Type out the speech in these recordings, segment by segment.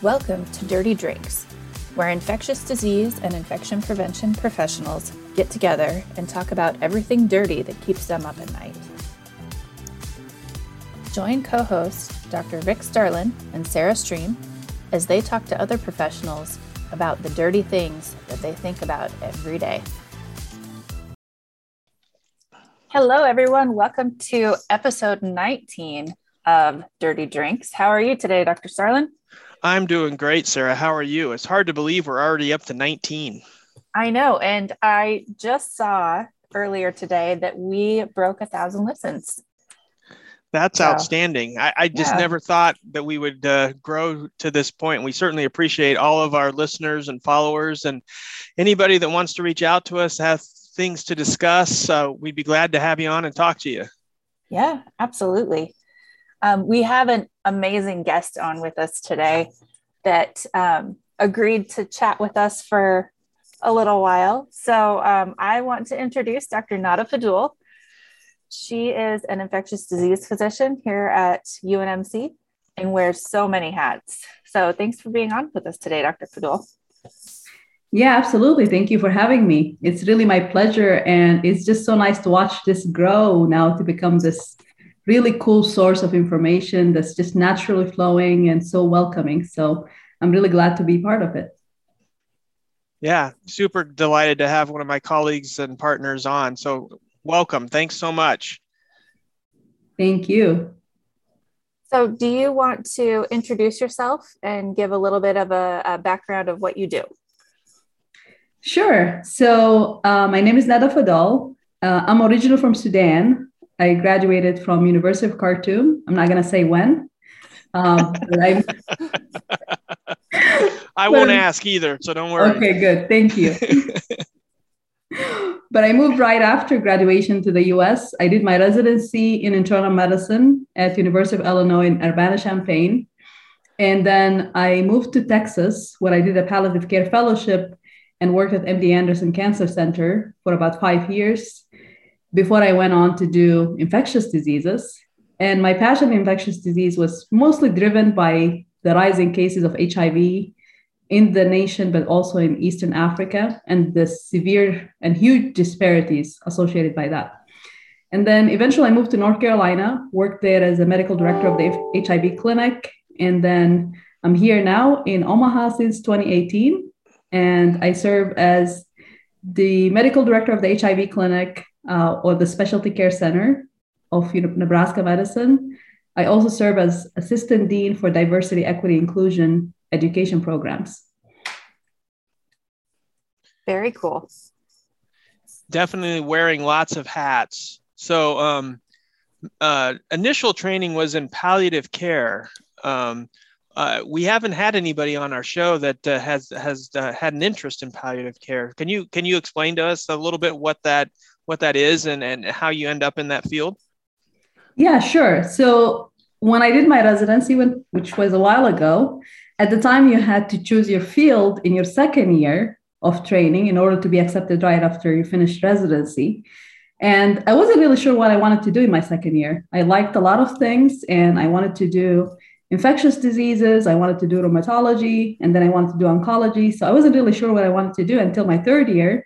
Welcome to Dirty Drinks, where infectious disease and infection prevention professionals get together and talk about everything dirty that keeps them up at night. Join co hosts Dr. Rick Starlin and Sarah Stream as they talk to other professionals about the dirty things that they think about every day. Hello, everyone. Welcome to episode 19 of Dirty Drinks. How are you today, Dr. Starlin? I'm doing great, Sarah. How are you? It's hard to believe we're already up to 19. I know. And I just saw earlier today that we broke a thousand listens. That's so, outstanding. I, I just yeah. never thought that we would uh, grow to this point. We certainly appreciate all of our listeners and followers and anybody that wants to reach out to us, have things to discuss. Uh, we'd be glad to have you on and talk to you. Yeah, absolutely. Um, we have an amazing guest on with us today that um, agreed to chat with us for a little while. So um, I want to introduce Dr. Nada Fadul. She is an infectious disease physician here at UNMC and wears so many hats. So thanks for being on with us today, Dr. Fadul. Yeah, absolutely. Thank you for having me. It's really my pleasure. And it's just so nice to watch this grow now to become this really cool source of information that's just naturally flowing and so welcoming. So I'm really glad to be part of it. Yeah, super delighted to have one of my colleagues and partners on. So welcome. Thanks so much. Thank you. So, do you want to introduce yourself and give a little bit of a, a background of what you do? Sure. So, uh, my name is Nada Fadul. Uh, I'm originally from Sudan. I graduated from University of Khartoum. I'm not going to say when. Um, I, I won't ask either, so don't worry. Okay, good. Thank you. but I moved right after graduation to the US. I did my residency in internal medicine at University of Illinois in Urbana-Champaign. And then I moved to Texas, where I did a palliative care fellowship and worked at MD Anderson Cancer Center for about five years before I went on to do infectious diseases. And my passion in infectious disease was mostly driven by the rising cases of HIV in the nation, but also in Eastern Africa, and the severe and huge disparities associated by that. And then eventually I moved to North Carolina, worked there as a medical director of the HIV clinic. And then I'm here now in Omaha since 2018. And I serve as the medical director of the HIV clinic uh, or the Specialty Care Center of Nebraska Medicine. I also serve as Assistant Dean for Diversity, Equity, Inclusion Education Programs. Very cool. Definitely wearing lots of hats. So, um, uh, initial training was in palliative care. Um, uh, we haven't had anybody on our show that uh, has has uh, had an interest in palliative care. Can you can you explain to us a little bit what that what that is and, and how you end up in that field? Yeah, sure. So when I did my residency, which was a while ago, at the time you had to choose your field in your second year of training in order to be accepted right after you finished residency. And I wasn't really sure what I wanted to do in my second year. I liked a lot of things and I wanted to do infectious diseases, I wanted to do rheumatology, and then I wanted to do oncology. So I wasn't really sure what I wanted to do until my third year.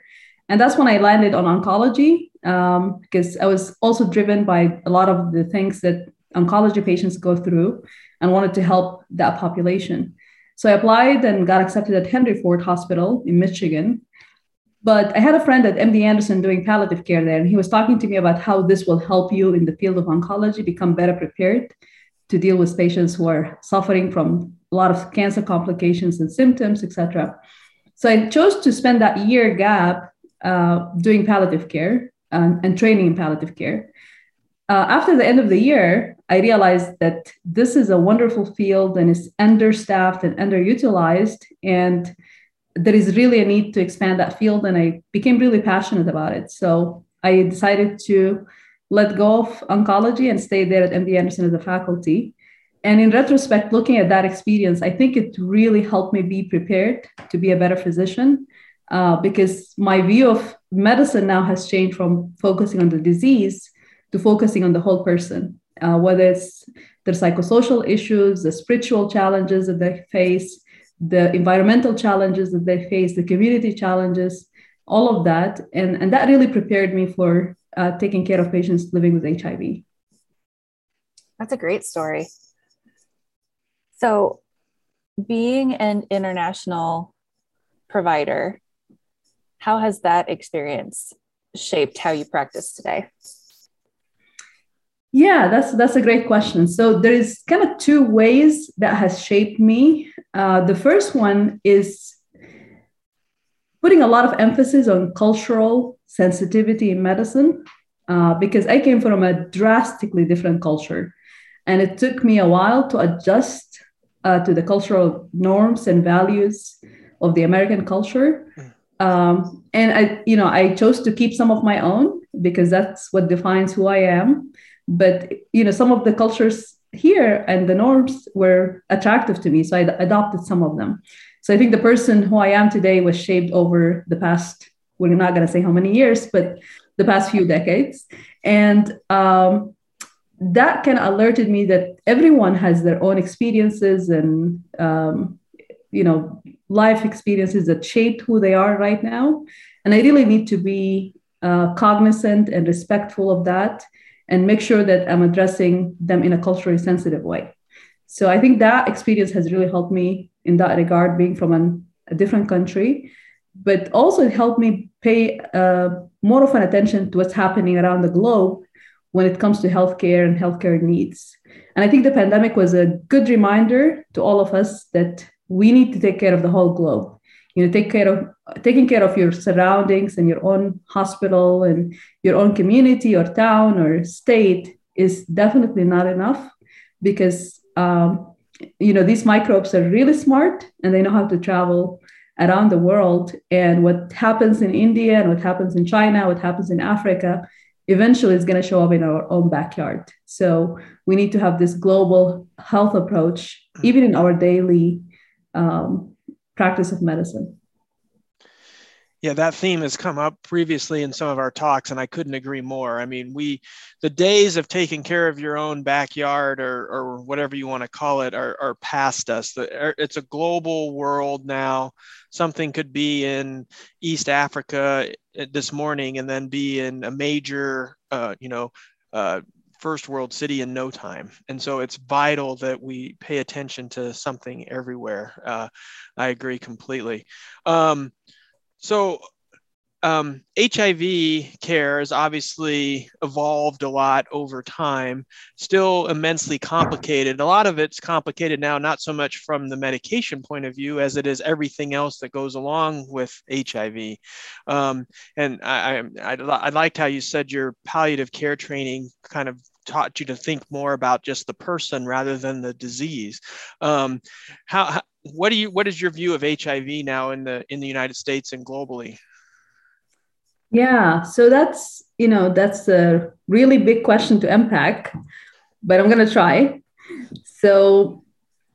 And that's when I landed on oncology um, because I was also driven by a lot of the things that oncology patients go through and wanted to help that population. So I applied and got accepted at Henry Ford Hospital in Michigan. But I had a friend at MD Anderson doing palliative care there, and he was talking to me about how this will help you in the field of oncology become better prepared to deal with patients who are suffering from a lot of cancer complications and symptoms, etc. So I chose to spend that year gap uh, doing palliative care and, and, training in palliative care. Uh, after the end of the year, I realized that this is a wonderful field and is understaffed and underutilized. And there is really a need to expand that field. And I became really passionate about it. So I decided to let go of oncology and stay there at MD Anderson as a faculty. And in retrospect, looking at that experience, I think it really helped me be prepared to be a better physician uh, because my view of medicine now has changed from focusing on the disease to focusing on the whole person, uh, whether it's the psychosocial issues, the spiritual challenges that they face, the environmental challenges that they face, the community challenges, all of that. And, and that really prepared me for uh, taking care of patients living with HIV. That's a great story. So, being an international provider, how has that experience shaped how you practice today? Yeah, that's that's a great question. So there is kind of two ways that has shaped me. Uh, the first one is putting a lot of emphasis on cultural sensitivity in medicine, uh, because I came from a drastically different culture, and it took me a while to adjust uh, to the cultural norms and values of the American culture. Um, and I, you know, I chose to keep some of my own because that's what defines who I am. But you know some of the cultures here and the norms were attractive to me so i adopted some of them. So i think the person who i am today was shaped over the past we're not going to say how many years but the past few decades. And um, that kind of alerted me that everyone has their own experiences and um, you know life experiences that shaped who they are right now and i really need to be uh, cognizant and respectful of that and make sure that I'm addressing them in a culturally sensitive way. So I think that experience has really helped me in that regard, being from an, a different country, but also it helped me pay uh, more of an attention to what's happening around the globe when it comes to healthcare and healthcare needs. And I think the pandemic was a good reminder to all of us that we need to take care of the whole globe. You know take care of taking care of your surroundings and your own hospital and your own community or town or state is definitely not enough because um, you know these microbes are really smart and they know how to travel around the world. And what happens in india and what happens in china what happens in africa eventually is going to show up in our own backyard. So we need to have this global health approach even in our daily um, practice of medicine. Yeah, that theme has come up previously in some of our talks, and I couldn't agree more. I mean, we, the days of taking care of your own backyard or, or whatever you want to call it are, are past us. Er, it's a global world now. Something could be in East Africa uh, this morning and then be in a major, uh, you know, uh, first world city in no time. And so it's vital that we pay attention to something everywhere. Uh, I agree completely. Um, so um, HIV care has obviously evolved a lot over time, still immensely complicated. A lot of it's complicated now, not so much from the medication point of view as it is everything else that goes along with HIV. Um, and I, I, I, I liked how you said your palliative care training kind of taught you to think more about just the person rather than the disease. Um, how, how, what do you what is your view of HIV now in the in the United States and globally? Yeah, so that's you know that's a really big question to unpack, but I'm gonna try. So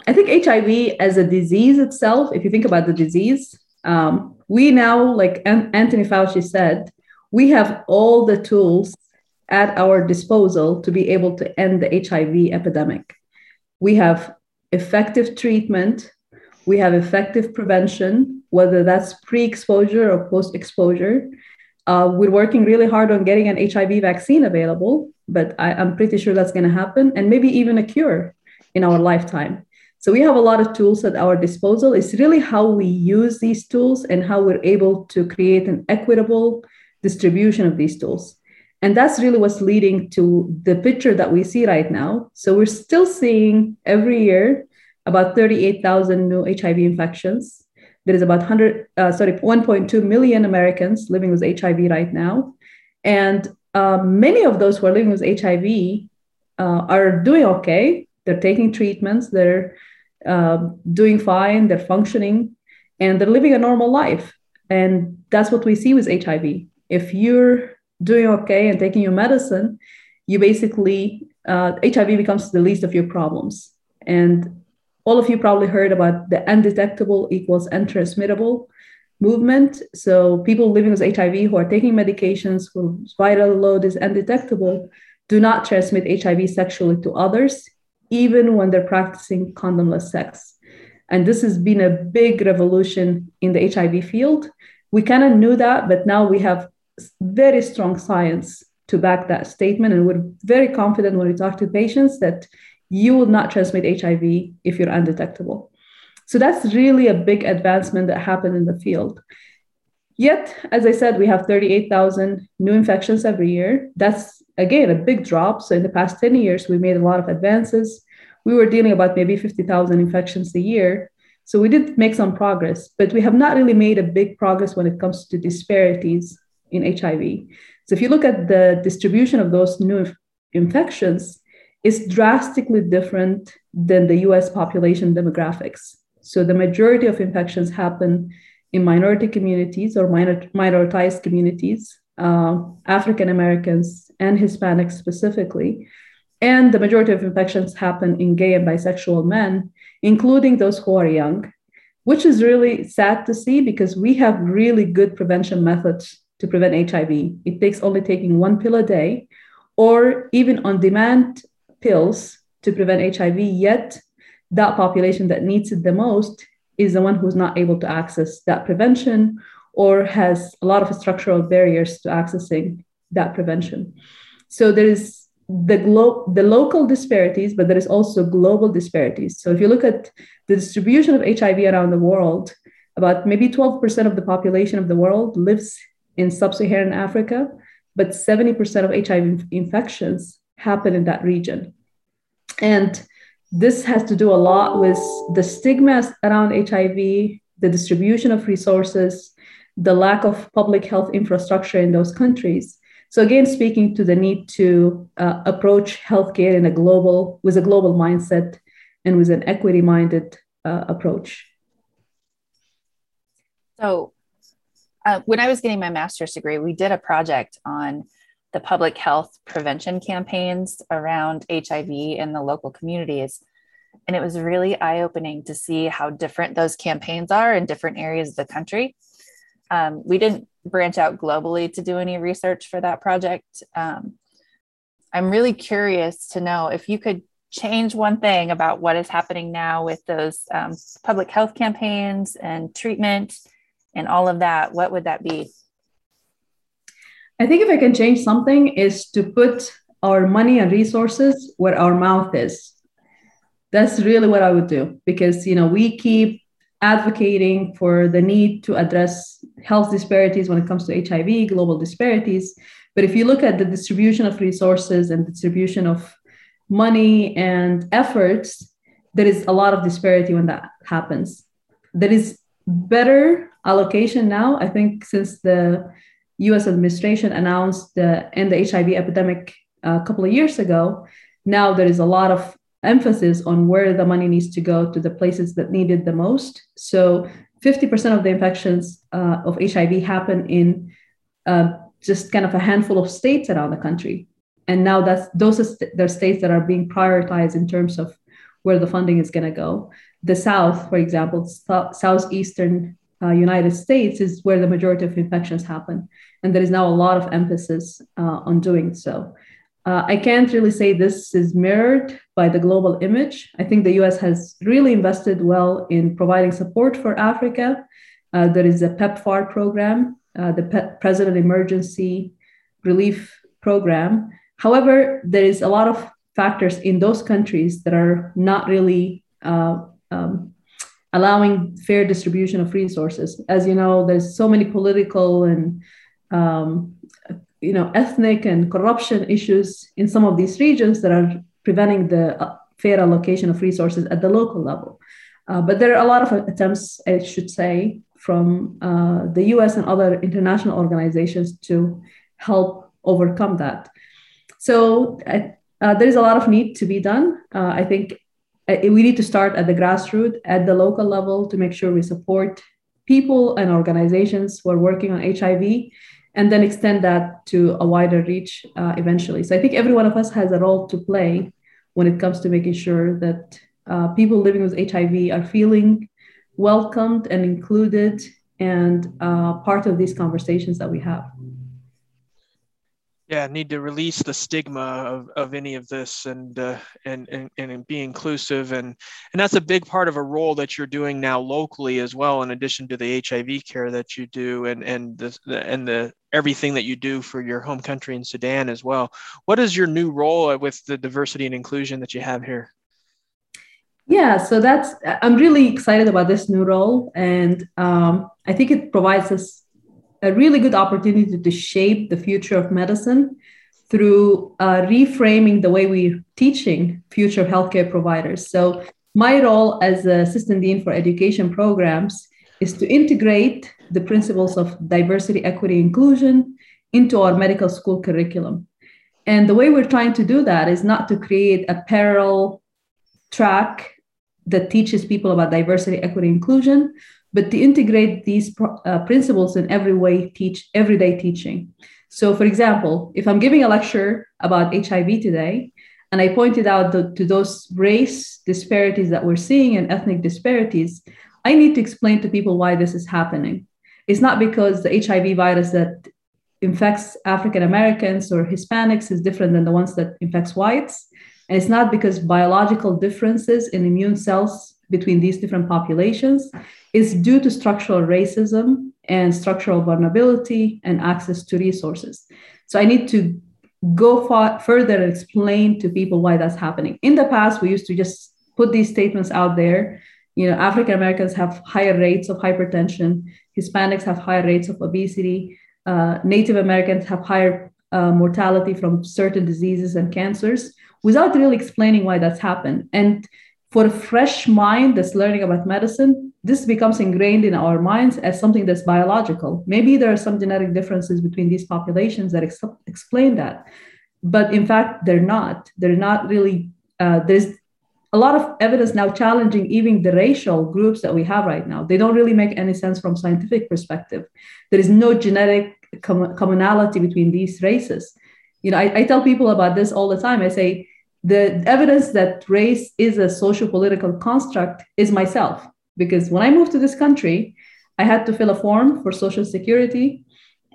I think HIV as a disease itself, if you think about the disease, um, we now, like Anthony Fauci said, we have all the tools at our disposal to be able to end the HIV epidemic. We have effective treatment, we have effective prevention, whether that's pre exposure or post exposure. Uh, we're working really hard on getting an HIV vaccine available, but I, I'm pretty sure that's going to happen, and maybe even a cure in our lifetime. So we have a lot of tools at our disposal. It's really how we use these tools and how we're able to create an equitable distribution of these tools. And that's really what's leading to the picture that we see right now. So we're still seeing every year about 38,000 new HIV infections. There is about 100, uh, sorry, 1.2 million Americans living with HIV right now. And uh, many of those who are living with HIV uh, are doing okay. They're taking treatments, they're uh, doing fine, they're functioning, and they're living a normal life. And that's what we see with HIV. If you're doing okay and taking your medicine, you basically, uh, HIV becomes the least of your problems. And all of you probably heard about the undetectable equals untransmittable movement. So people living with HIV who are taking medications whose viral load is undetectable do not transmit HIV sexually to others, even when they're practicing condomless sex. And this has been a big revolution in the HIV field. We kind of knew that, but now we have very strong science to back that statement. And we're very confident when we talk to patients that you will not transmit HIV if you're undetectable. So that's really a big advancement that happened in the field. Yet, as I said, we have 38,000 new infections every year. That's, again, a big drop. So in the past 10 years, we made a lot of advances. We were dealing about maybe 50,000 infections a year. So we did make some progress, but we have not really made a big progress when it comes to disparities in HIV. So if you look at the distribution of those new infections, it's drastically different than the US population demographics. So the majority of infections happen in minority communities or minor, minoritized communities, uh, African Americans and Hispanics specifically. And the majority of infections happen in gay and bisexual men, including those who are young, which is really sad to see because we have really good prevention methods to prevent HIV. It takes only taking one pill a day or even on demand pills to prevent HIV, yet that population that needs it the most is the one who's not able to access that prevention or has a lot of structural barriers to accessing that prevention. So there is the glo- the local disparities, but there is also global disparities. So if you look at the distribution of HIV around the world, about maybe 12% of the population of the world lives in sub-Saharan Africa, but 70% of HIV infections happen in that region. And this has to do a lot with the stigmas around HIV, the distribution of resources, the lack of public health infrastructure in those countries. So again, speaking to the need to uh, approach healthcare in a global, with a global mindset and with an equity-minded uh, approach. So uh, when I was getting my master's degree, we did a project on the public health prevention campaigns around HIV in the local communities. And it was really eye opening to see how different those campaigns are in different areas of the country. Um, we didn't branch out globally to do any research for that project. Um, I'm really curious to know if you could change one thing about what is happening now with those um, public health campaigns and treatment and all of that, what would that be? I think if I can change something is to put our money and resources where our mouth is. That's really what I would do because you know we keep advocating for the need to address health disparities when it comes to HIV, global disparities. But if you look at the distribution of resources and distribution of money and efforts, there is a lot of disparity when that happens. There is better allocation now. I think since the US administration announced the end the HIV epidemic a couple of years ago, now there is a lot of emphasis on where the money needs to go to the places that need it the most. So 50% of the infections uh, of HIV happen in uh, just kind of a handful of states around the country. And now that's those are st- states that are being prioritized in terms of where the funding is going to go. The South, for example, southeastern uh, United States is where the majority of infections happen. And there is now a lot of emphasis uh, on doing so. Uh, I can't really say this is mirrored by the global image. I think the US has really invested well in providing support for Africa. Uh, there is a PEPFAR program, uh, the Pe- President Emergency Relief Program. However, there is a lot of factors in those countries that are not really uh, um, allowing fair distribution of resources. As you know, there's so many political and um, you know ethnic and corruption issues in some of these regions that are preventing the uh, fair allocation of resources at the local level. Uh, but there are a lot of attempts, I should say, from uh, the US and other international organizations to help overcome that. So uh, there is a lot of need to be done. Uh, I think we need to start at the grassroots, at the local level, to make sure we support people and organizations who are working on HIV, and then extend that to a wider reach uh, eventually. So I think every one of us has a role to play when it comes to making sure that uh, people living with HIV are feeling welcomed and included and uh, part of these conversations that we have. Yeah need to release the stigma of, of any of this and, uh, and and and be inclusive. And and that's a big part of a role that you're doing now locally as well in addition to the hiv care that you do and and the, and the everything that you do for your home country in sudan as well. What is your new role with the diversity and inclusion that you have here? Yeah so that's i'm really excited about this new role. And um, i think it provides us a really good opportunity to shape the future of medicine through uh, reframing the way we're teaching future healthcare providers. So, my role as assistant dean for education programs is to integrate the principles of diversity, equity, inclusion into our medical school curriculum. And the way we're trying to do that is not to create a parallel track that teaches people about diversity, equity, inclusion, but to integrate these uh, principles in every way teach everyday teaching. So for example if i'm giving a lecture about hiv today and i pointed out the, to those race disparities that we're seeing and ethnic disparities i need to explain to people why this is happening. It's not because the hiv virus that infects african americans or hispanics is different than the ones that infects whites. And it's not because biological differences in immune cells between these different populations is due to structural racism and structural vulnerability and access to resources. So I need to go far, further and explain to people why that's happening. In the past, we used to just put these statements out there. You know, African Americans have higher rates of hypertension, Hispanics have higher rates of obesity, uh, Native Americans have higher uh, mortality from certain diseases and cancers without really explaining why that's happened. And for a fresh mind that's learning about medicine, this becomes ingrained in our minds as something that's biological. Maybe there are some genetic differences between these populations that ex- explain that. But in fact, they're not. They're not really, uh, there's a lot of evidence now challenging even the racial groups that we have right now. They don't really make any sense from scientific perspective. There is no genetic com- commonality between these races. You know, I, I tell people about this all the time. I say, the evidence that race is a social political construct is myself. Because when i moved to this country i had to fill a form for social security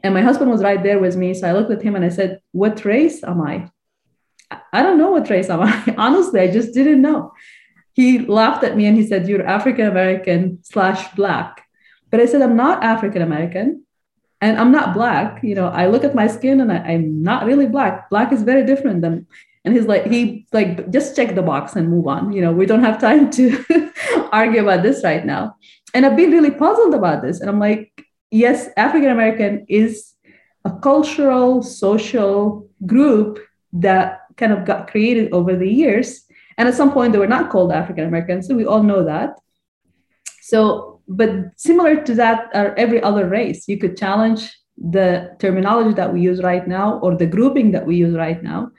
and my husband was right there with me so i looked at him and i said what race am i? I don't know what race am i. Honestly i just didn't know. He laughed at me and he said you're african american slash black. But i said i'm not african american and i'm not black. You know i look at my skin and I, i'm not really black. Black is very different than and he's like he like just check the box and move on. You know we don't have time to argue about this right now. And i've been really puzzled about this. And i'm like yes african american is a cultural social group that kind of got created over the years. And at some point they were not called african americans so we all know that. So but similar to that are every other race you could challenge the terminology that we use right now or the grouping that we use right now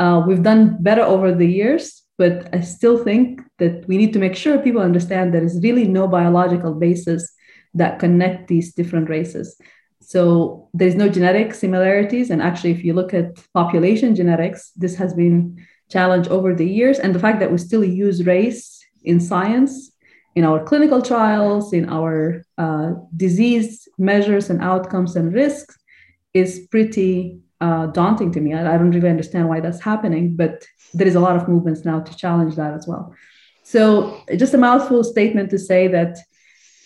uh, we've done better over the years, but I still think that we need to make sure people understand there is really no biological basis that connect these different races. So there's no genetic similarities. And actually, if you look at population genetics, this has been challenged over the years. And the fact that we still use race in science, in our clinical trials, in our uh, disease measures and outcomes and risks is pretty uh, daunting to me. I, I, don't really understand why that's happening, but there is a lot of movements now to challenge that as well. So, just a mouthful statement to say that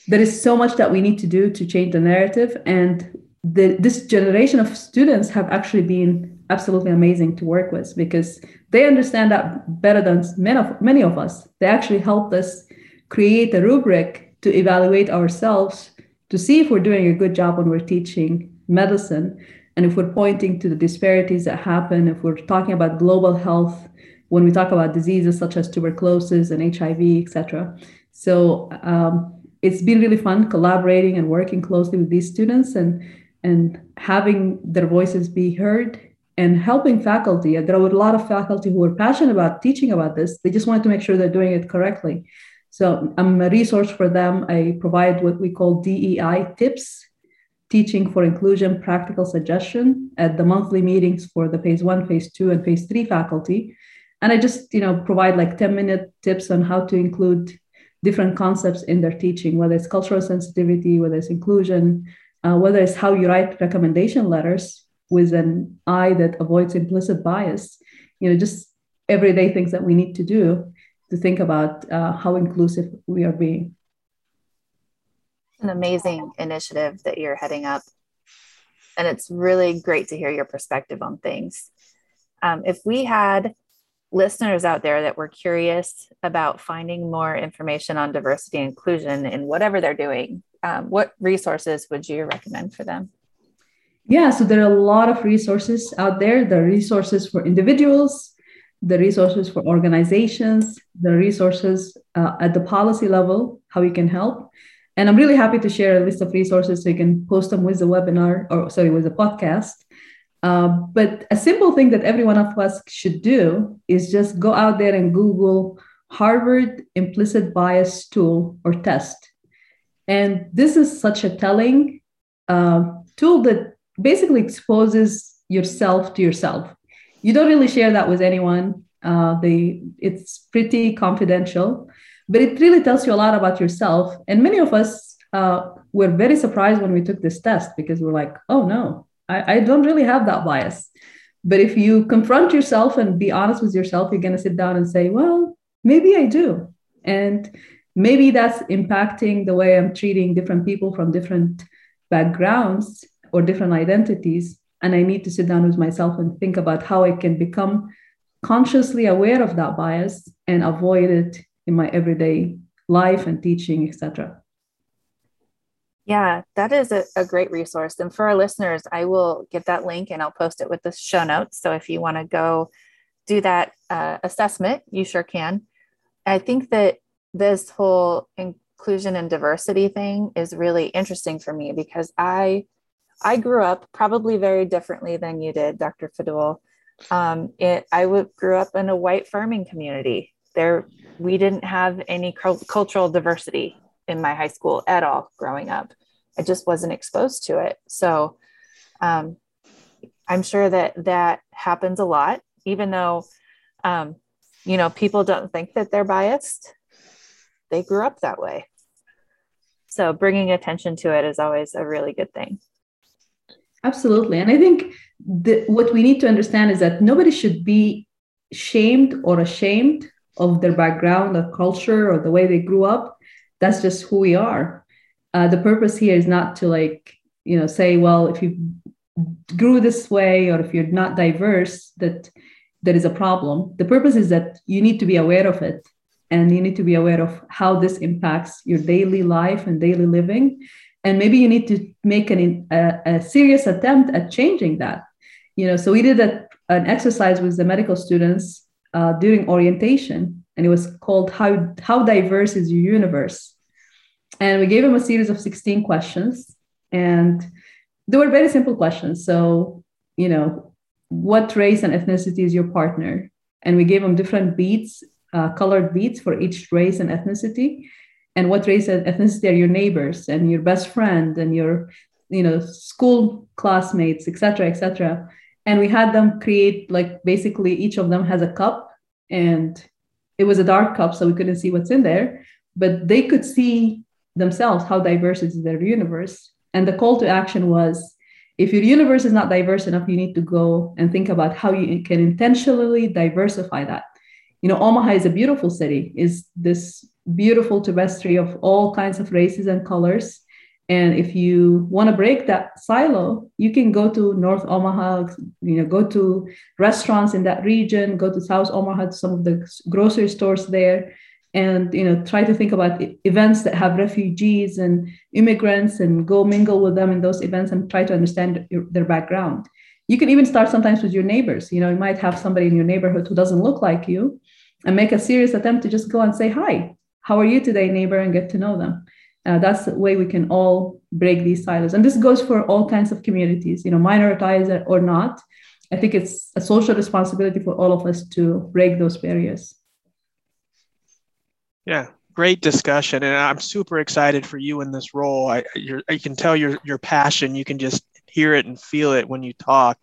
there is so much that we need to do to change the narrative, and the, this generation of students have actually been absolutely amazing to work with because they understand that better than many of, many of us. They actually helped us create a rubric to evaluate ourselves to see if we're doing a good job when we're teaching medicine and if we're pointing to the disparities that happen, if we're talking about global health, when we talk about diseases such as tuberculosis and HIV, etc. So um, it's been really fun collaborating and working closely with these students and and having their voices be heard and helping faculty. There were a lot of faculty who were passionate about teaching about this. They just wanted to make sure they're doing it correctly. So I'm a resource for them. I provide what we call DEI tips teaching for inclusion practical suggestion at the monthly meetings for the phase one, phase two, and phase three faculty. And I just, you know, provide like 10 minute tips on how to include different concepts in their teaching, whether it's cultural sensitivity, whether it's inclusion, uh, whether it's how you write recommendation letters with an eye that avoids implicit bias. You know, just everyday things that we need to do to think about uh, how inclusive we are being. An amazing initiative that you're heading up. And it's really great to hear your perspective on things. Um, if we had listeners out there that were curious about finding more information on diversity and inclusion in whatever they're doing, um, what resources would you recommend for them? Yeah, so there are a lot of resources out there. Are resources for individuals, the resources for organizations, the resources uh, at the policy level, how you can help. And I'm really happy to share a list of resources so you can post them with the webinar or sorry, with the podcast. Uh, but a simple thing that every one of us should do is just go out there and Google Harvard implicit bias tool or test. And this is such a telling uh, tool that basically exposes yourself to yourself you don't really share that with anyone. Uh, they it's pretty confidential, but it really tells you a lot about yourself. And many of us uh, were very surprised when we took this test because we're like, oh no, I, I don't really have that bias. But if you confront yourself and be honest with yourself, you're going to sit down and say, well, maybe I do. And maybe that's impacting the way I'm treating different people from different backgrounds or different identities and I need to sit down with myself and think about how I can become consciously aware of that bias and avoid it in my everyday life and teaching, etc. Yeah, that is a, a, great resource. And for our listeners, I will get that link and I'll post it with the show notes. So if you want to go do that uh, assessment, you sure can. I think that this whole inclusion and diversity thing is really interesting for me because I I grew up probably very differently than you did, Dr. Fadul. Um, it, I grew up in a white farming community. There, we didn't have any cultural diversity in my high school at all growing up. I just wasn't exposed to it. So, um, I'm sure that that happens a lot, even though, um, you know, people don't think that they're biased. They grew up that way. So, bringing attention to it is always a really good thing. Absolutely. And I think what we need to understand is that nobody should be shamed or ashamed of their background or culture or the way they grew up. That's just who we are. Uh, the purpose here is not to like, you know, say, well, if you grew this way or if you're not diverse, that there is a problem. The purpose is that you need to be aware of it and you need to be aware of how this impacts your daily life and daily living and maybe you need to make an, a, a serious attempt at changing that you know so we did a, an exercise with the medical students uh, during orientation and it was called how how diverse is your universe? And we gave them a series of 16 questions and they were very simple questions. So you know what race and ethnicity is your partner? And we gave them different beads uh, colored beads for each race and ethnicity. And what race and ethnicity are your neighbors and your best friend and your you know school classmates etc etc and we had them create like basically each of them has a cup and it was a dark cup so we couldn't see what's in there but they could see themselves how diverse is their universe and the call to action was if your universe is not diverse enough you need to go and think about how you can intentionally diversify that you know omaha is a beautiful city is this beautiful tapestry of all kinds of races and colors. And if you want to break that silo, you can go to North Omaha, you know, go to restaurants in that region, go to South Omaha, to some of the grocery stores there, and you know, try to think about events that have refugees and immigrants, and go mingle with them in those events and try to understand their background. You can even start sometimes with your neighbors. You know, you might have somebody in your neighborhood who doesn't look like you, and make a serious attempt to just go and say hi how are you today, neighbor, and get to know them. Uh, that's the way we can all break these silos. And this goes for all kinds of communities, you know, minoritized or not. I think it's a social responsibility for all of us to break those barriers. Yeah, great discussion, and I'm super excited for you in this role. I, I can tell your your passion. You can just hear it and feel it when you talk.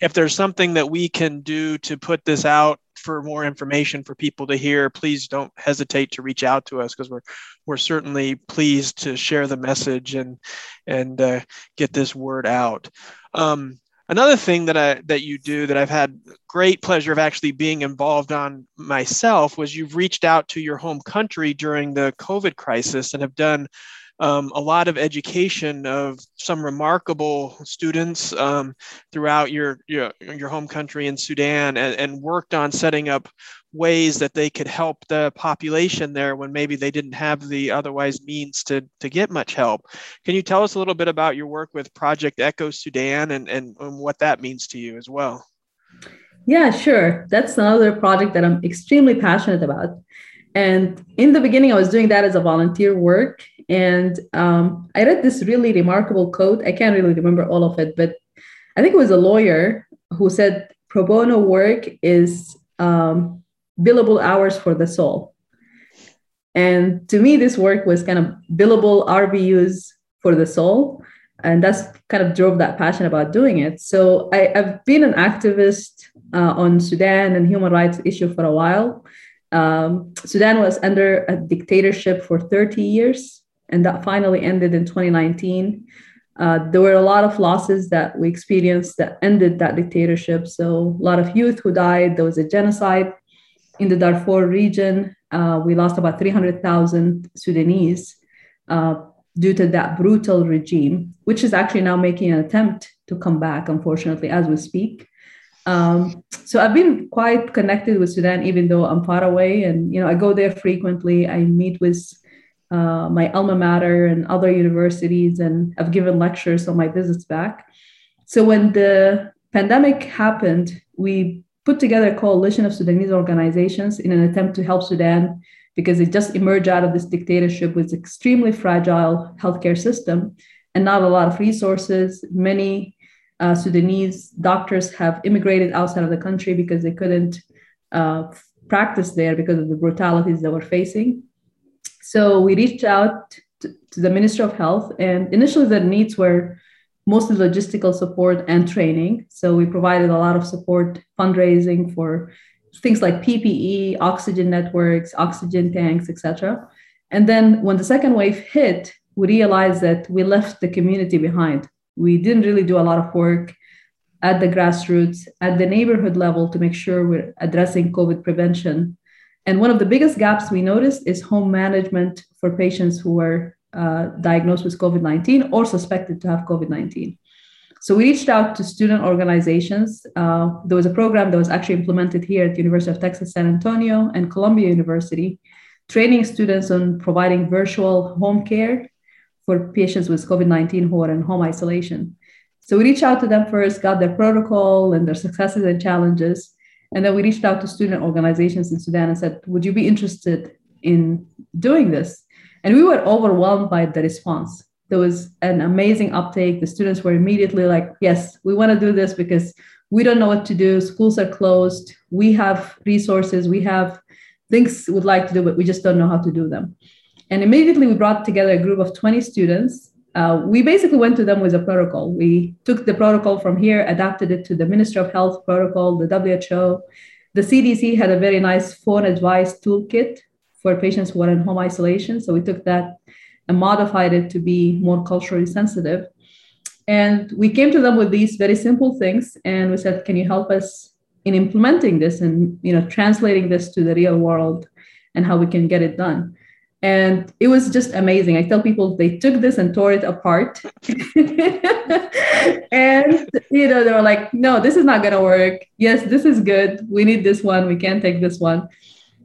If there's something that we can do to put this out for more information for people to hear, please don't hesitate to reach out to us because we're we're certainly pleased to share the message and and uh, get this word out. Um, Another thing that I that you do that I've had great pleasure of actually being involved on myself was you've reached out to your home country during the COVID crisis and have done um, a lot of education of some remarkable students um, throughout your, your, your home country in Sudan and, and worked on setting up ways that they could help the population there when maybe they didn't have the otherwise means to, to get much help. Can you tell us a little bit about your work with Project Echo Sudan and, and, and what that means to you as well? Yeah, sure. That's another project that I'm extremely passionate about. And in the beginning, I was doing that as a volunteer work. And um, I read this really remarkable quote. I can't really remember all of it, but I think it was a lawyer who said pro bono work is um, billable hours for the soul. And to me, this work was kind of billable RVUs for the soul. And that's kind of drove that passion about doing it. So I, have been an activist uh, on Sudan and human rights issue for a while. Um, Sudan was under a dictatorship for 30 years, and that finally ended in 2019. Uh, there were a lot of losses that we experienced that ended that dictatorship. So, a lot of youth who died. There was a genocide in the Darfur region. Uh, we lost about 300,000 Sudanese uh, due to that brutal regime, which is actually now making an attempt to come back, unfortunately, as we speak. Um, so I've been quite connected with Sudan, even though I'm far away. And you know, I go there frequently. I meet with uh, my alma mater and other universities, and I've given lectures on my visits back. So when the pandemic happened, we put together a coalition of Sudanese organizations in an attempt to help Sudan because it just emerged out of this dictatorship with extremely fragile healthcare system and not a lot of resources. Many uh, Sudanese doctors have immigrated outside of the country because they couldn't uh, practice there because of the brutalities they were facing. So we reached out to, to the Ministry of Health, and initially the needs were mostly logistical support and training. So we provided a lot of support, fundraising for things like PPE, oxygen networks, oxygen tanks, etc. And then when the second wave hit, we realized that we left the community behind we didn't really do a lot of work at the grassroots, at the neighborhood level to make sure we're addressing COVID prevention. And one of the biggest gaps we noticed is home management for patients who were uh, diagnosed with COVID 19 or suspected to have COVID 19. So we reached out to student organizations. Uh, there was a program that was actually implemented here at the University of Texas San Antonio and Columbia University, training students on providing virtual home care for patients with COVID 19 who are in home isolation. So we reached out to them first, got their protocol and their successes and challenges. And then we reached out to student organizations in Sudan and said, Would you be interested in doing this? And we were overwhelmed by the response. There was an amazing uptake. The students were immediately like, Yes, we want to do this because we don't know what to do. Schools are closed. We have resources. We have things we'd like to do, but we just don't know how to do them. And immediately we brought together a group of 20 students. Uh, we basically went to them with a protocol. We took the protocol from here, adapted it to the Ministry of Health protocol, the WHO. The CDC had a very nice phone advice toolkit for patients who are in home isolation. So we took that and modified it to be more culturally sensitive. And we came to them with these very simple things. And we said, can you help us in implementing this and you know translating this to the real world and how we can get it done? And it was just amazing. I tell people they took this and tore it apart. And you know they were like no this is not going to work. Yes this is good. We need this one. We can't take this one.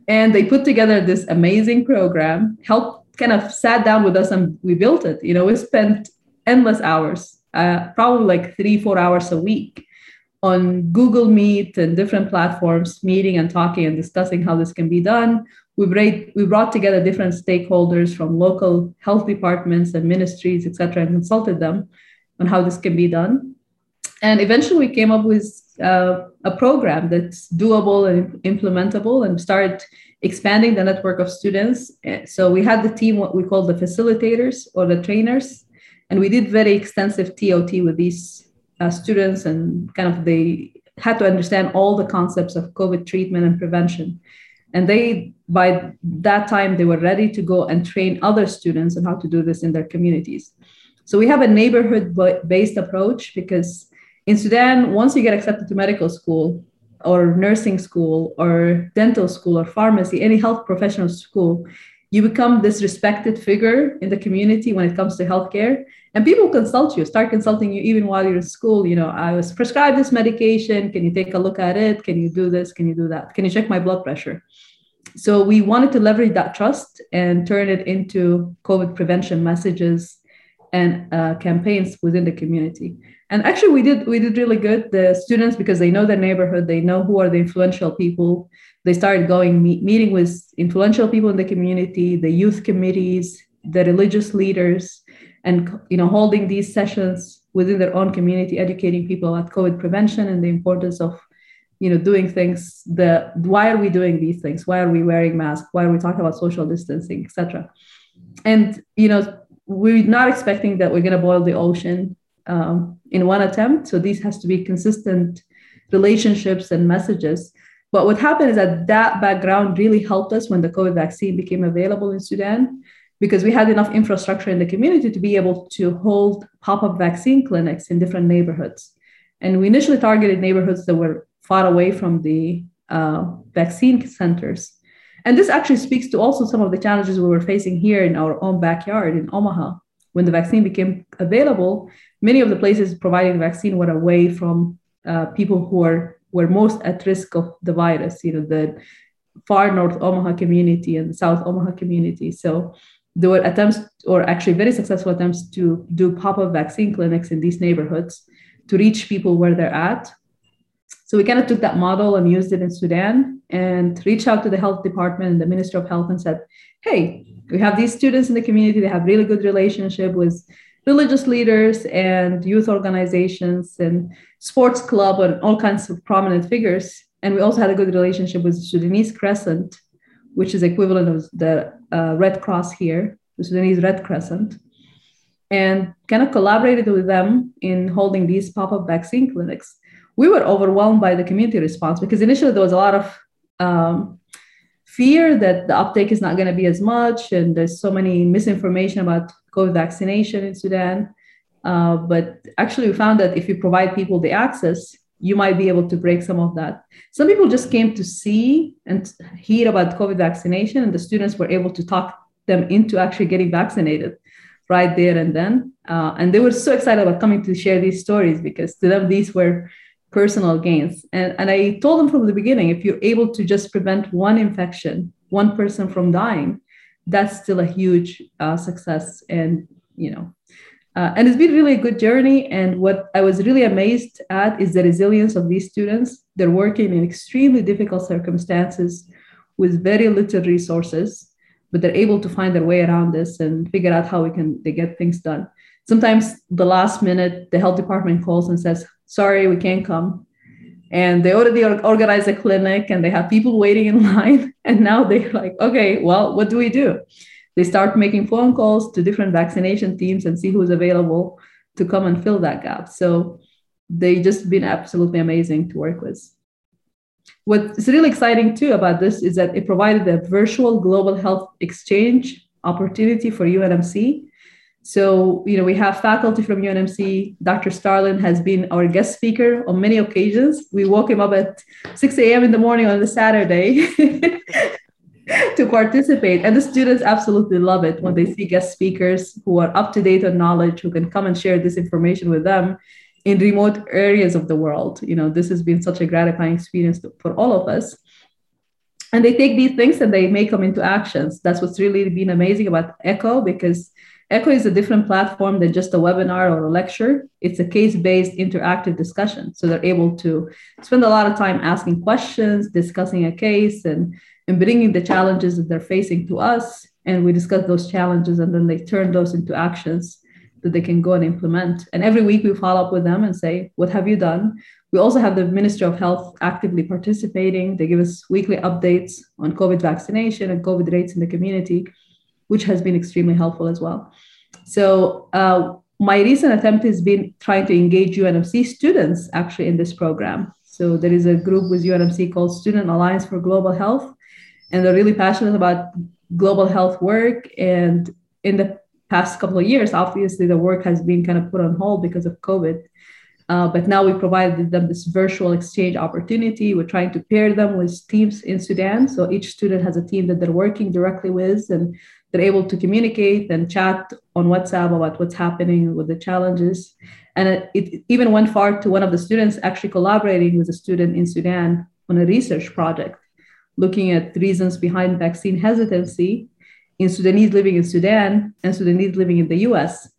And they put together this amazing program helped kind of sat down with us and we built it. You know we spent endless hours uh, probably like three four hours a week on google meet and different platforms meeting and talking and discussing how this can be done we brought, we brought together different stakeholders from local health departments and ministries, et cetera, and consulted them on how this can be done. And eventually we came up with uh, a program that's doable and implementable and started expanding the network of students. So we had the team, what we call the facilitators or the trainers, and we did very extensive TOT with these uh, students and kind of they had to understand all the concepts of COVID treatment and prevention. And they, by that time, they were ready to go and train other students on how to do this in their communities. So we have a neighborhood based approach because in Sudan, once you get accepted to medical school or nursing school or dental school or pharmacy, any health professional school, you become this respected figure in the community when it comes to healthcare. And people consult you, start consulting you even while you're in school. You know, I was prescribed this medication. Can you take a look at it? Can you do this? Can you do that? Can you check my blood pressure? So we wanted to leverage that trust and turn it into COVID prevention messages and uh, campaigns within the community and actually we did we did really good. The students because they know their neighborhood they know who are the influential people. They started going meet, meeting with influential people in the community the youth committees the religious leaders and you know holding these sessions within their own community educating people about covid prevention and the importance of you know doing things the why are we doing these things? Why are we wearing masks? Why are we talking about social distancing etc and you know we're not expecting that we're going to boil the ocean um, in one attempt. So these has to be consistent relationships and messages. But what happened is that that background really helped us when the COVID vaccine became available in Sudan, because we had enough infrastructure in the community to be able to hold pop-up vaccine clinics in different neighborhoods. And we initially targeted neighborhoods that were far away from the uh, vaccine centers. And this actually speaks to also some of the challenges we were facing here in our own backyard in Omaha. When the vaccine became available, many of the places providing the vaccine were away from uh, people who are were most at risk of the virus. You know, the far north Omaha community and the south Omaha community. So there were attempts, or actually very successful attempts, to do pop-up vaccine clinics in these neighborhoods to reach people where they're at. So we kind of took that model and used it in Sudan and reached out to the health department and the Ministry of Health and said, "Hey, we have these students in the community. They have really good relationship with religious leaders and youth organizations and sports club and all kinds of prominent figures. And we also had a good relationship with Sudanese Crescent, which is equivalent of the uh, Red Cross here, the Sudanese Red Crescent, and kind of collaborated with them in holding these pop-up vaccine clinics. We were overwhelmed by the community response because initially there was a lot of um, fear that the uptake is not going to be as much, and there's so many misinformation about COVID vaccination in Sudan. Uh, but actually, we found that if you provide people the access, you might be able to break some of that. Some people just came to see and hear about COVID vaccination, and the students were able to talk them into actually getting vaccinated right there and then. Uh, and they were so excited about coming to share these stories because to them, these were personal gains. And, and I told them from the beginning if you're able to just prevent one infection, one person from dying, that's still a huge uh, success and you know uh, and it's been really a good journey. And what i was really amazed at is the resilience of these students. They're working in extremely difficult circumstances with very little resources but they're able to find their way around this and figure out how we can they get things done. Sometimes the last minute the health department calls and says sorry we can't come. And they already organized a clinic and they have people waiting in line. And now they're like okay well what do we do? They start making phone calls to different vaccination teams and see who's available to come and fill that gap. So they just been absolutely amazing to work with. What's really exciting too about this is that it provided a virtual global health exchange opportunity for unmc so, you know, we have faculty from UNMC. Dr. Starlin has been our guest speaker on many occasions. We woke him up at 6 a.m. in the morning on the Saturday to participate. And the students absolutely love it when they see guest speakers who are up to date on knowledge, who can come and share this information with them in remote areas of the world. You know, this has been such a gratifying experience for all of us. And they take these things and they make them into actions. That's what's really been amazing about ECHO because Echo is a different platform than just a webinar or a lecture. It's a case based interactive discussion. So they're able to spend a lot of time asking questions, discussing a case, and, and bringing the challenges that they're facing to us. And we discuss those challenges and then they turn those into actions that they can go and implement. And every week we follow up with them and say, What have you done? We also have the Ministry of Health actively participating. They give us weekly updates on COVID vaccination and COVID rates in the community which has been extremely helpful as well. So uh, my recent attempt has been trying to engage UNMC students actually in this program. So there is a group with UNMC called Student Alliance for Global Health, and they're really passionate about global health work. And in the past couple of years, obviously the work has been kind of put on hold because of COVID. Uh, but now we provided them this virtual exchange opportunity. We're trying to pair them with teams in Sudan. So each student has a team that they're working directly with, and they're able to communicate and chat on WhatsApp about what's happening with the challenges. And it, it even went far to one of the students actually collaborating with a student in Sudan on a research project looking at reasons behind vaccine hesitancy in Sudanese living in Sudan and Sudanese living in the US.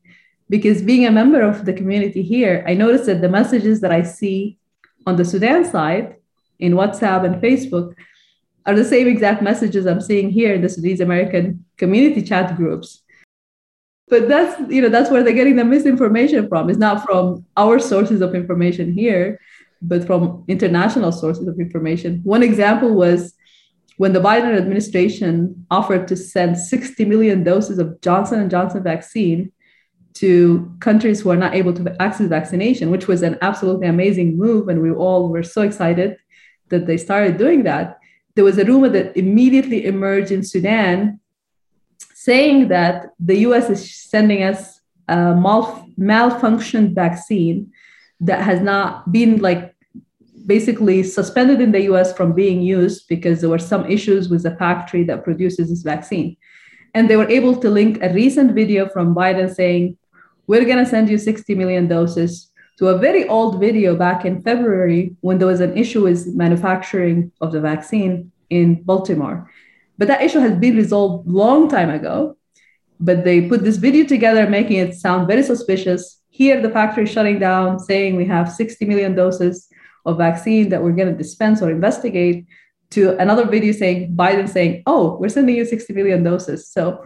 Because being a member of the community here, I noticed that the messages that I see on the Sudan side in WhatsApp and Facebook are the same exact messages I'm seeing here in the Sudanese American community chat groups. But that's you know that's where they're getting the misinformation from. It's not from our sources of information here, but from international sources of information. One example was when the Biden administration offered to send 60 million doses of Johnson & Johnson vaccine to countries who are not able to access vaccination, which was an absolutely amazing move. And we all were so excited that they started doing that. There was a rumor that immediately emerged in Sudan saying that the US is sending us a mal- malfunctioned vaccine that has not been like basically suspended in the US from being used because there were some issues with the factory that produces this vaccine. And they were able to link a recent video from Biden saying, We're going to send you 60 million doses to a very old video back in February when there was an issue with manufacturing of the vaccine in Baltimore. But that issue has been resolved long time ago. But they put this video together, making it sound very suspicious. Here, the factory shutting down, saying we have 60 million doses of vaccine that we're going to dispense or investigate to another video saying Biden saying, "Oh, we're sending you 60 million doses." So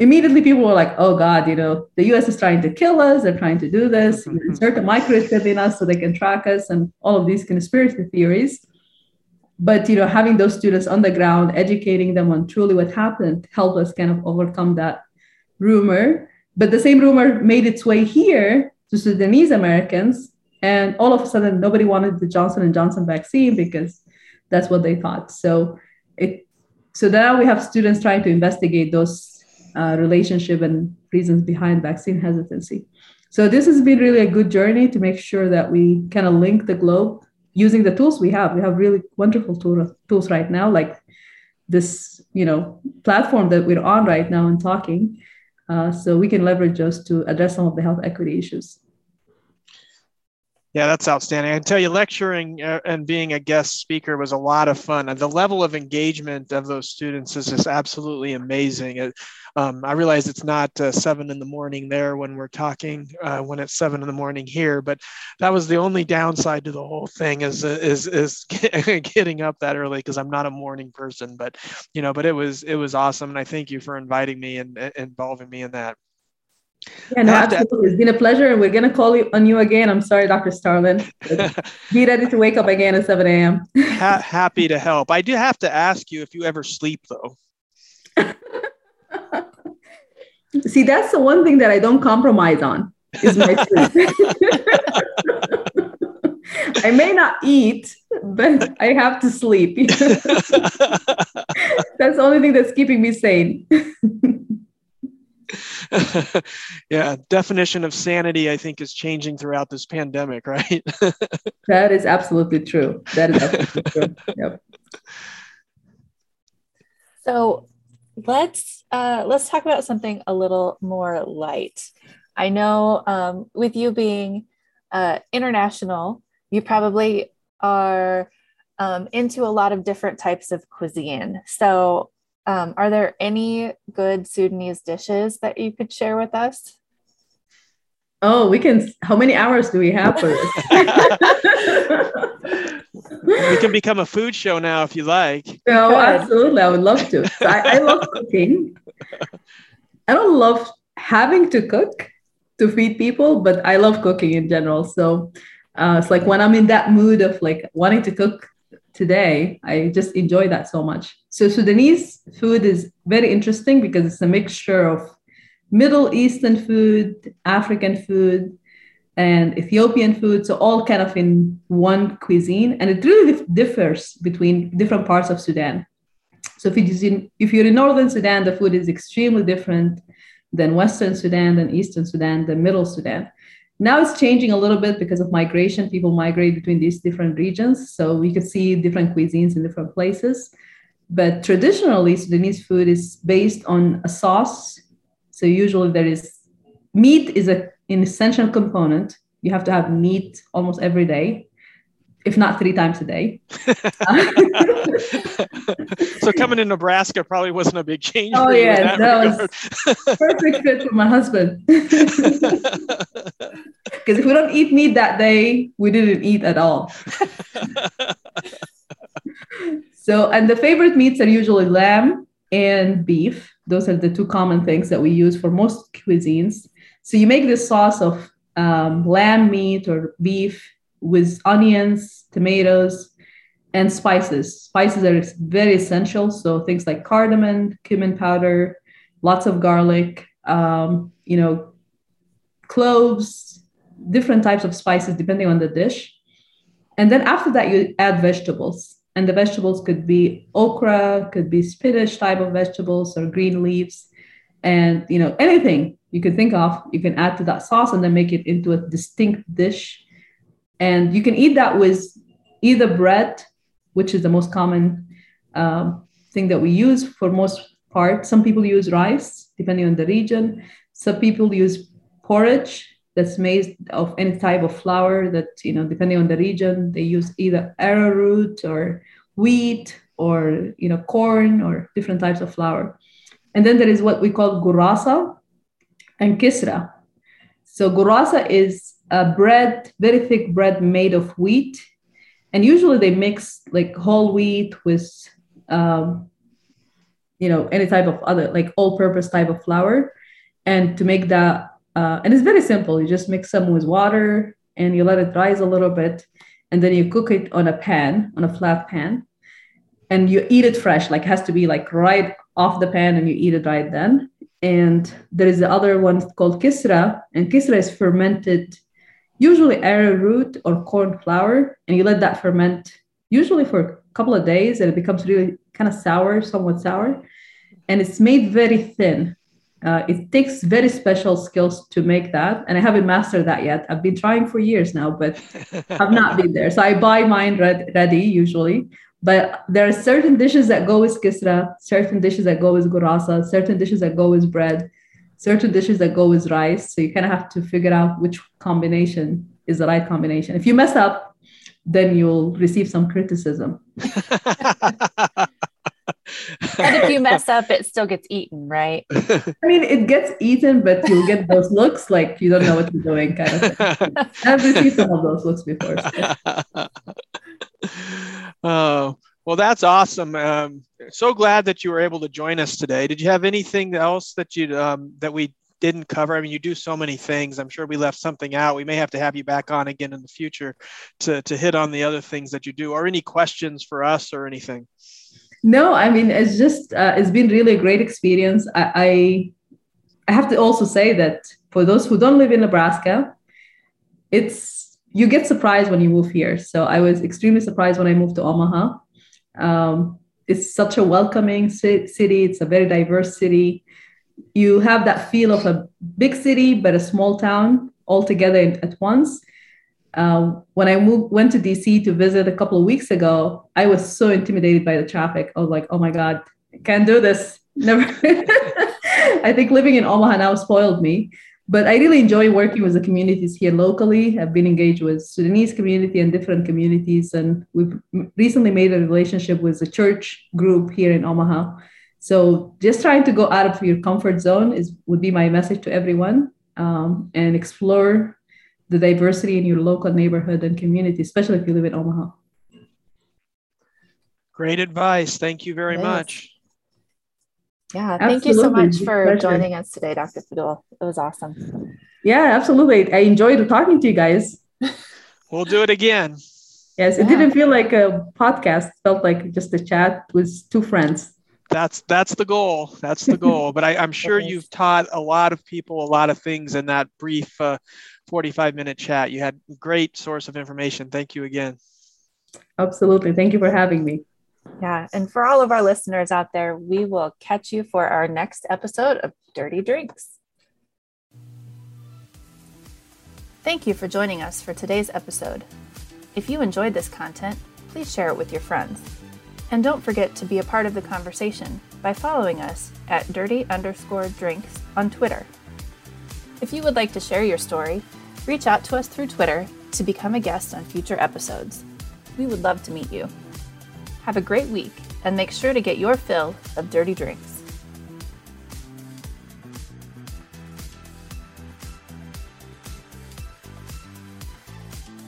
immediately people were like, "Oh God, you know, the U.S. is trying to kill us. They're trying to do this, mm-hmm. insert a microchip in us so they can track us, and all of these conspiracy theories." But you know, having those students on the ground, educating them on truly what happened, helped us kind of overcome that rumor. But the same rumor made its way here to Sudanese Americans and all of a sudden nobody wanted the johnson and johnson vaccine because that's what they thought so it so now we have students trying to investigate those uh, relationship and reasons behind vaccine hesitancy so this has been really a good journey to make sure that we kind of link the globe using the tools we have we have really wonderful tool, tools right now like this you know platform that we're on right now and talking uh, so we can leverage those to address some of the health equity issues yeah, that's outstanding. I can tell you, lecturing uh, and being a guest speaker was a lot of fun. The level of engagement of those students is just absolutely amazing. Um, I realize it's not uh, seven in the morning there when we're talking, uh, when it's seven in the morning here, but that was the only downside to the whole thing is is is getting up that early because I'm not a morning person. But you know, but it was it was awesome, and I thank you for inviting me and, and involving me in that. Yeah, no, absolutely. It's been a pleasure. And we're going to call you on you again. I'm sorry, Dr. Starlin. Be ready to wake up again at 7 a.m. ha- happy to help. I do have to ask you if you ever sleep, though. See, that's the one thing that I don't compromise on is my sleep. I may not eat, but I have to sleep. that's the only thing that's keeping me sane. yeah, definition of sanity, I think, is changing throughout this pandemic, right? that is absolutely true. That is absolutely true. Yep. So let's uh, let's talk about something a little more light. I know um, with you being uh, international, you probably are um, into a lot of different types of cuisine. So um, are there any good Sudanese dishes that you could share with us? Oh, we can. How many hours do we have for this? we can become a food show now if you like. No, absolutely. I would love to. So I, I love cooking. I don't love having to cook to feed people, but I love cooking in general. So uh, it's like when I'm in that mood of like wanting to cook today. I just enjoy that so much. So Sudanese food is very interesting because it's a mixture of Middle Eastern food, African food, and Ethiopian food. So all kind of in one cuisine, and it really differs between different parts of Sudan. So if you're in, if you're in northern Sudan, the food is extremely different than Western Sudan, than Eastern Sudan, than Middle Sudan. now it's changing a little bit because of migration. People migrate between these different regions. So we could see different cuisines in different places. But traditionally, Sudanese food is based on a sauce. So usually there is meat is a, an essential component. You have to have meat almost every day if not three times a day. so coming to Nebraska probably wasn't a big change. Oh yeah, that, that was perfect fit for my husband. Because if we don't eat meat that day, we didn't eat at all. so, and the favorite meats are usually lamb and beef. Those are the two common things that we use for most cuisines. So you make this sauce of um, lamb meat or beef with onions, tomatoes, and spices. Spices are very essential. So things like cardamom, cumin powder, lots of garlic, um, you know, cloves, different types of spices depending on the dish. And then after that, you add vegetables. And the vegetables could be okra, could be spinach type of vegetables or green leaves. And you know, anything you can think of, you can add to that sauce and then make it into a distinct dish and you can eat that with either bread, which is the most common um, thing that we use for most part. Some people use rice, depending on the region. Some people use porridge that's made of any type of flour that, you know, depending on the region, they use either arrowroot or wheat or, you know, corn or different types of flour. And then there is what we call gurasa and kisra. So gurasa is a bread, very thick bread made of wheat. And usually they mix like whole wheat with, um, you know, any type of other, like all purpose type of flour. And to make that, uh, and it's very simple. You just mix some with water and you let it rise a little bit. And then you cook it on a pan, on a flat pan. And you eat it fresh, like has to be like right off the pan and you eat it right then. And there is the other one called kisra, and kisra is fermented usually arrowroot or corn flour, and you let that ferment usually for a couple of days, and it becomes really kind of sour, somewhat sour, and it's made very thin. Uh, it takes very special skills to make that, and I haven't mastered that yet. I've been trying for years now, but I've not been there. So I buy mine ready usually. But there are certain dishes that go with kisra, certain dishes that go with gurasa, certain dishes that go with bread, certain dishes that go with rice. So you kind of have to figure out which combination is the right combination. If you mess up, then you'll receive some criticism. and if you mess up, it still gets eaten, right? I mean, it gets eaten, but you'll get those looks like you don't know what you're doing, kind of thing. I've received some of those looks before. So. Oh, well, that's awesome. Um, so glad that you were able to join us today. Did you have anything else that you um, that we didn't cover? I mean, you do so many things. I'm sure we left something out. We may have to have you back on again in the future to to hit on the other things that you do, or any questions for us or anything. No, I mean it's just uh, it's been really a great experience. I, I I have to also say that for those who don't live in Nebraska, it's you get surprised when you move here. So I was extremely surprised when I moved to Omaha. Um, it's such a welcoming city. It's a very diverse city. You have that feel of a big city, but a small town all together at once. Um, when I moved, went to DC to visit a couple of weeks ago, I was so intimidated by the traffic. I was like, oh my God, I can't do this. Never. I think living in Omaha now spoiled me but I really enjoy working with the communities here locally. I've been engaged with Sudanese community and different communities, and we've recently made a relationship with a church group here in Omaha. So just trying to go out of your comfort zone is would be my message to everyone, um, and explore the diversity in your local neighborhood and community, especially if you live in Omaha. Great advice. Thank you very yes. much. Yeah, thank absolutely. you so much for joining us today, Dr. Fadul. It was awesome. Yeah, absolutely. I enjoyed talking to you guys. We'll do it again. Yes, it yeah. didn't feel like a podcast. It felt like just a chat with two friends. That's that's the goal. That's the goal. but I, am sure you've taught a lot of people a lot of things in that brief uh, 45 minute chat. You had great source of information. Thank you again. Absolutely. Thank you for having me. Yeah. And for all of our listeners out there, we will catch you for our next episode of Dirty Drinks. Thank you for joining us for today's episode. If you enjoyed this content, please share it with your friends. And don't forget to be a part of the conversation by following us at dirty underscore drinks on Twitter. If you would like to share your story, reach out to us through Twitter to become a guest on future episodes. We would love to meet you. Have a great week and make sure to get your fill of dirty drinks.